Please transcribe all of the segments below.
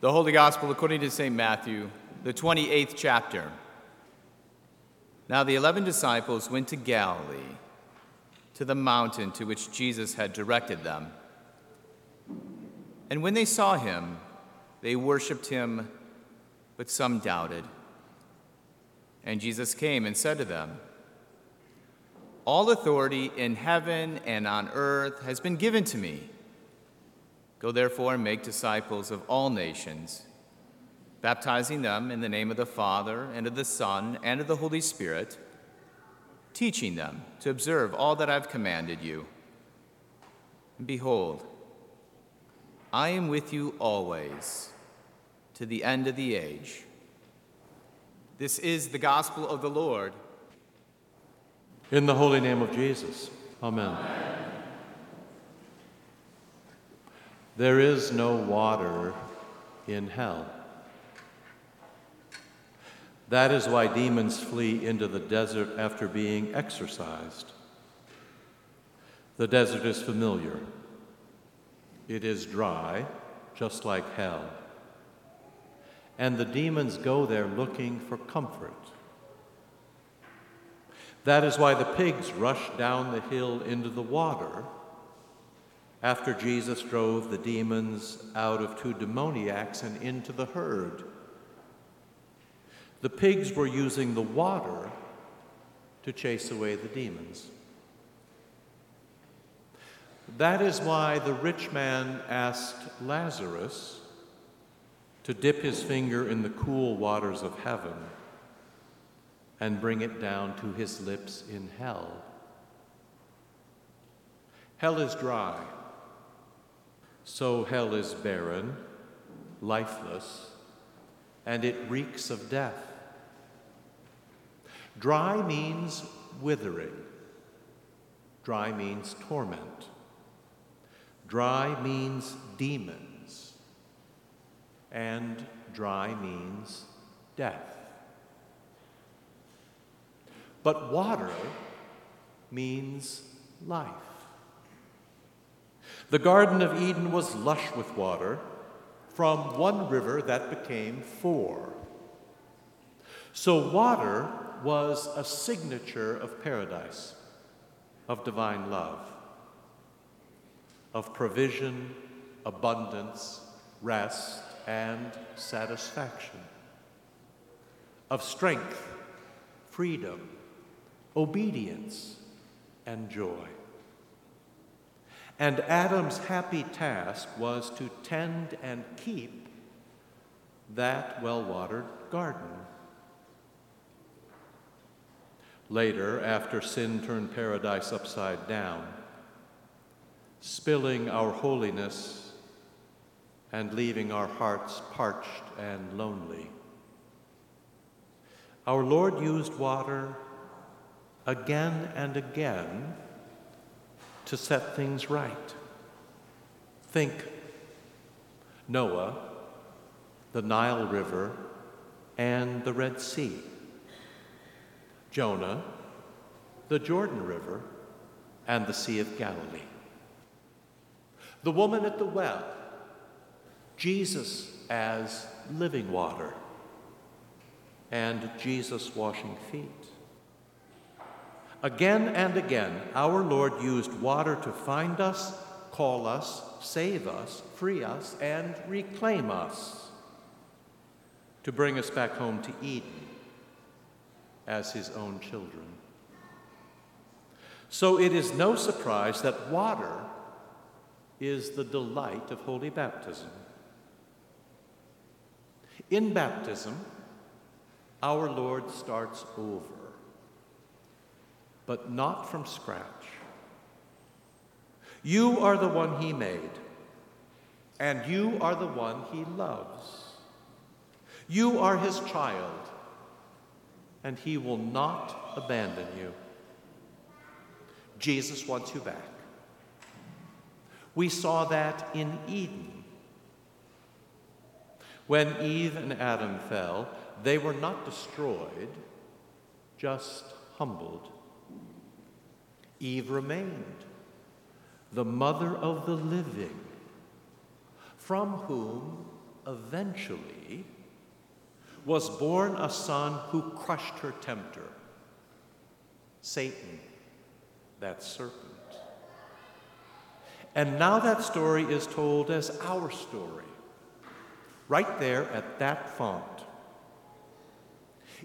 The Holy Gospel according to St. Matthew, the 28th chapter. Now the eleven disciples went to Galilee, to the mountain to which Jesus had directed them. And when they saw him, they worshiped him, but some doubted. And Jesus came and said to them, All authority in heaven and on earth has been given to me. Go therefore and make disciples of all nations, baptizing them in the name of the Father, and of the Son, and of the Holy Spirit, teaching them to observe all that I've commanded you. And behold, I am with you always to the end of the age. This is the gospel of the Lord. In the holy name of Jesus. Amen. Amen. There is no water in hell. That is why demons flee into the desert after being exorcised. The desert is familiar. It is dry, just like hell. And the demons go there looking for comfort. That is why the pigs rush down the hill into the water after Jesus drove the demons out of two demoniacs and into the herd. The pigs were using the water to chase away the demons. That is why the rich man asked Lazarus to dip his finger in the cool waters of heaven and bring it down to his lips in hell. Hell is dry. So hell is barren, lifeless, and it reeks of death. Dry means withering. Dry means torment. Dry means demons. And dry means death. But water means life. The Garden of Eden was lush with water from one river that became four. So, water was a signature of paradise, of divine love, of provision, abundance, rest, and satisfaction, of strength, freedom, obedience, and joy. And Adam's happy task was to tend and keep that well watered garden. Later, after sin turned paradise upside down, spilling our holiness and leaving our hearts parched and lonely, our Lord used water again and again to set things right. Think Noah, the Nile River, and the Red Sea. Jonah, the Jordan River, and the Sea of Galilee. The woman at the well, Jesus as living water, and Jesus washing feet. Again and again, our Lord used water to find us, call us, save us, free us, and reclaim us, to bring us back home to Eden as his own children. So it is no surprise that water is the delight of holy baptism. In baptism, our Lord starts over but not from scratch. You are the one he made, and you are the one he loves. You are his child, and he will not abandon you. Jesus wants you back. We saw that in Eden. When Eve and Adam fell, they were not destroyed, just humbled. Eve remained, the mother of the living, from whom eventually, was born a son who crushed her tempter, Satan, that serpent. And now that story is told as our story, right there at that font.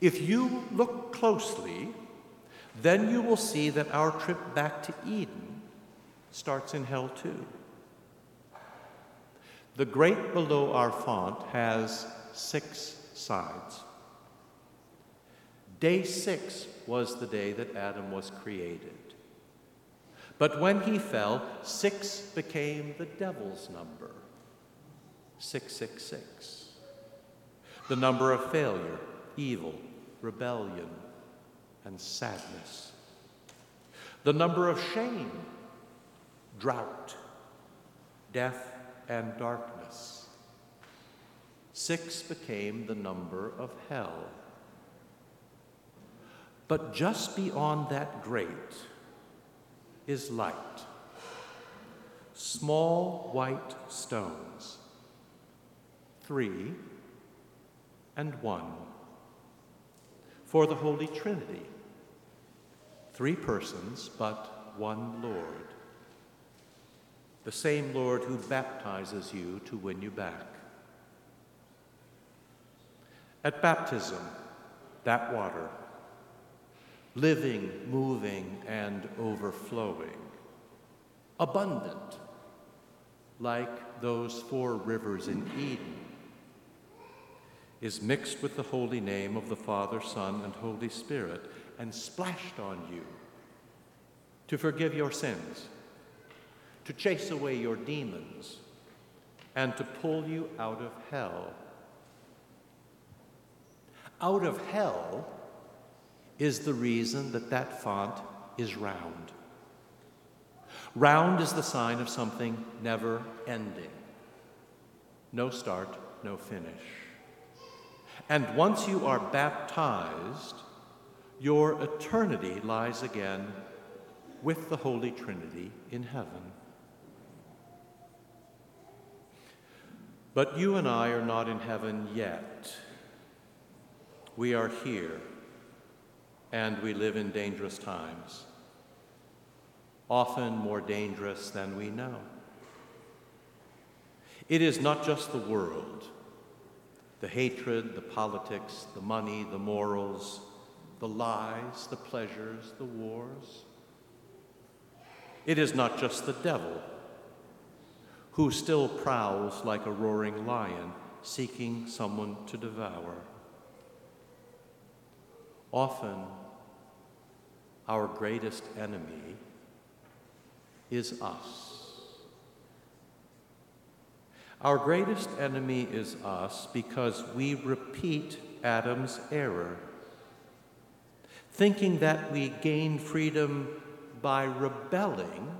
If you look closely, then you will see that our trip back to Eden starts in hell too. The grate below our font has six sides. Day six was the day that Adam was created. But when he fell, six became the devil's number 666. The number of failure, evil, rebellion, and sadness. The number of shame, drought, death, and darkness. Six became the number of hell. But just beyond that grate is light. Small white stones, three and one, for the Holy Trinity. Three persons, but one Lord. The same Lord who baptizes you to win you back. At baptism, that water, living, moving, and overflowing, abundant, like those four rivers in Eden, is mixed with the holy name of the Father, Son, and Holy Spirit and splashed on you to forgive your sins, to chase away your demons, and to pull you out of hell. Out of hell is the reason that that font is round. Round is the sign of something never ending. No start, no finish. And once you are baptized, your eternity lies again with the Holy Trinity in heaven. But you and I are not in heaven yet. We are here, and we live in dangerous times, often more dangerous than we know. It is not just the world, the hatred, the politics, the money, the morals, the lies, the pleasures, the wars. It is not just the devil who still prowls like a roaring lion seeking someone to devour. Often, our greatest enemy is us. Our greatest enemy is us because we repeat Adam's error, thinking that we gain freedom by rebelling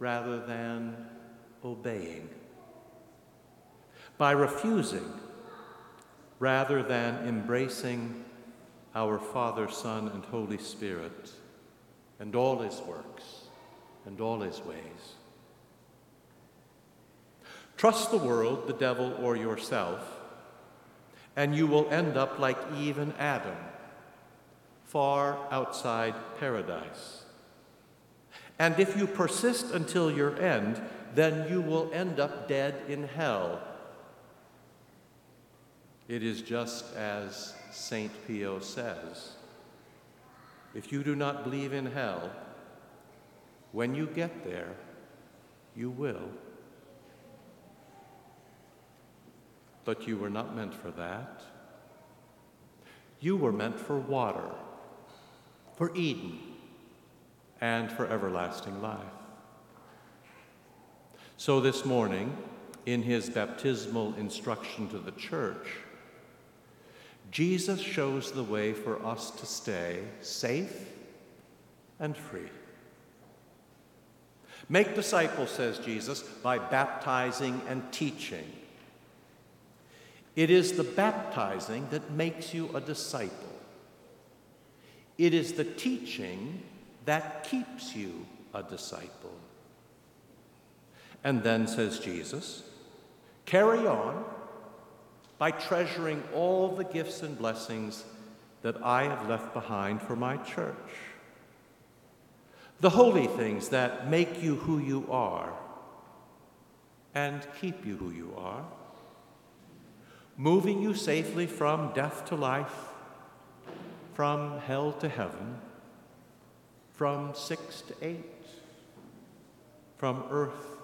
rather than obeying, by refusing rather than embracing our Father, Son, and Holy Spirit and all his works and all his ways. Trust the world, the devil, or yourself, and you will end up like Eve and Adam, far outside paradise. And if you persist until your end, then you will end up dead in hell. It is just as St. Pio says if you do not believe in hell, when you get there, you will. But you were not meant for that. You were meant for water, for Eden, and for everlasting life. So this morning, in his baptismal instruction to the church, Jesus shows the way for us to stay safe and free. Make disciples, says Jesus, by baptizing and teaching. It is the baptizing that makes you a disciple. It is the teaching that keeps you a disciple. And then, says Jesus, Carry on by treasuring all the gifts and blessings that I have left behind for my church. The holy things that make you who you are and keep you who you are, moving you safely from death to life, from hell to heaven, from six to eight, from earth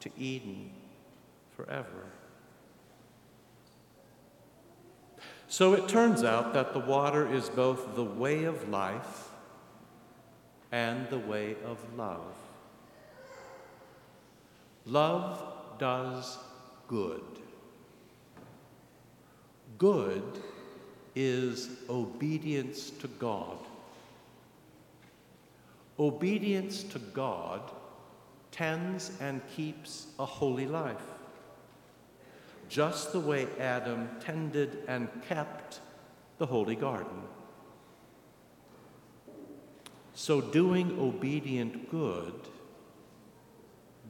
to Eden forever. So it turns out that the water is both the way of life and the way of love. Love does good. Good is obedience to God. Obedience to God tends and keeps a holy life, just the way Adam tended and kept the holy garden. So, doing obedient good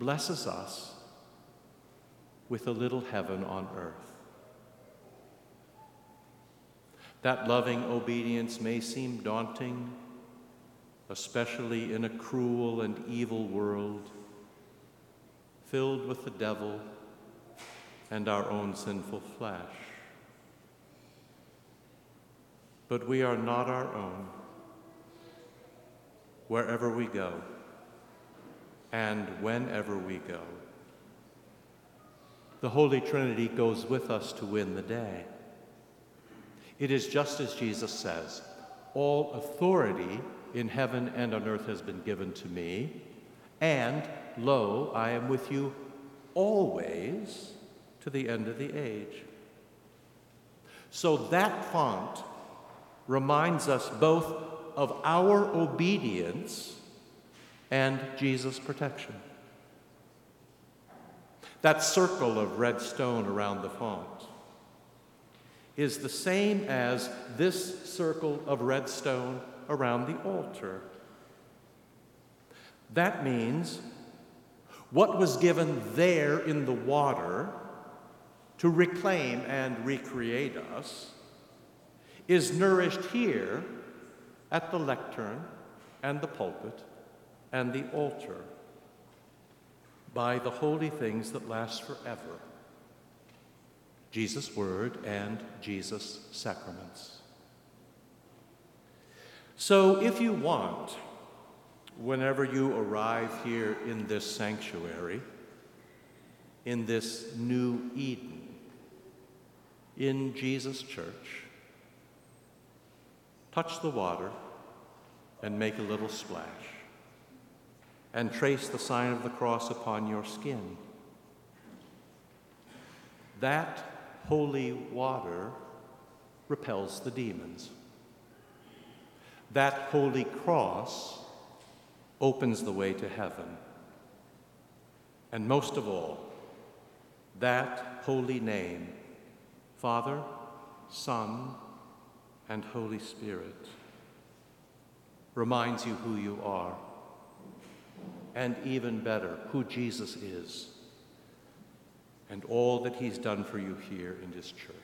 blesses us with a little heaven on earth. That loving obedience may seem daunting, especially in a cruel and evil world filled with the devil and our own sinful flesh. But we are not our own wherever we go and whenever we go. The Holy Trinity goes with us to win the day. It is just as Jesus says All authority in heaven and on earth has been given to me, and lo, I am with you always to the end of the age. So that font reminds us both of our obedience and Jesus' protection. That circle of red stone around the font is the same as this circle of red stone around the altar. That means what was given there in the water to reclaim and recreate us is nourished here at the lectern and the pulpit and the altar by the holy things that last forever Jesus' word and Jesus' sacraments. So, if you want, whenever you arrive here in this sanctuary, in this new Eden, in Jesus' church, touch the water and make a little splash, and trace the sign of the cross upon your skin. That holy water repels the demons. That holy cross opens the way to heaven. And most of all, that holy name, Father, Son, and Holy Spirit, reminds you who you are, and even better, who Jesus is, and all that he's done for you here in this church.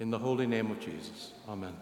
In the holy name of Jesus, amen.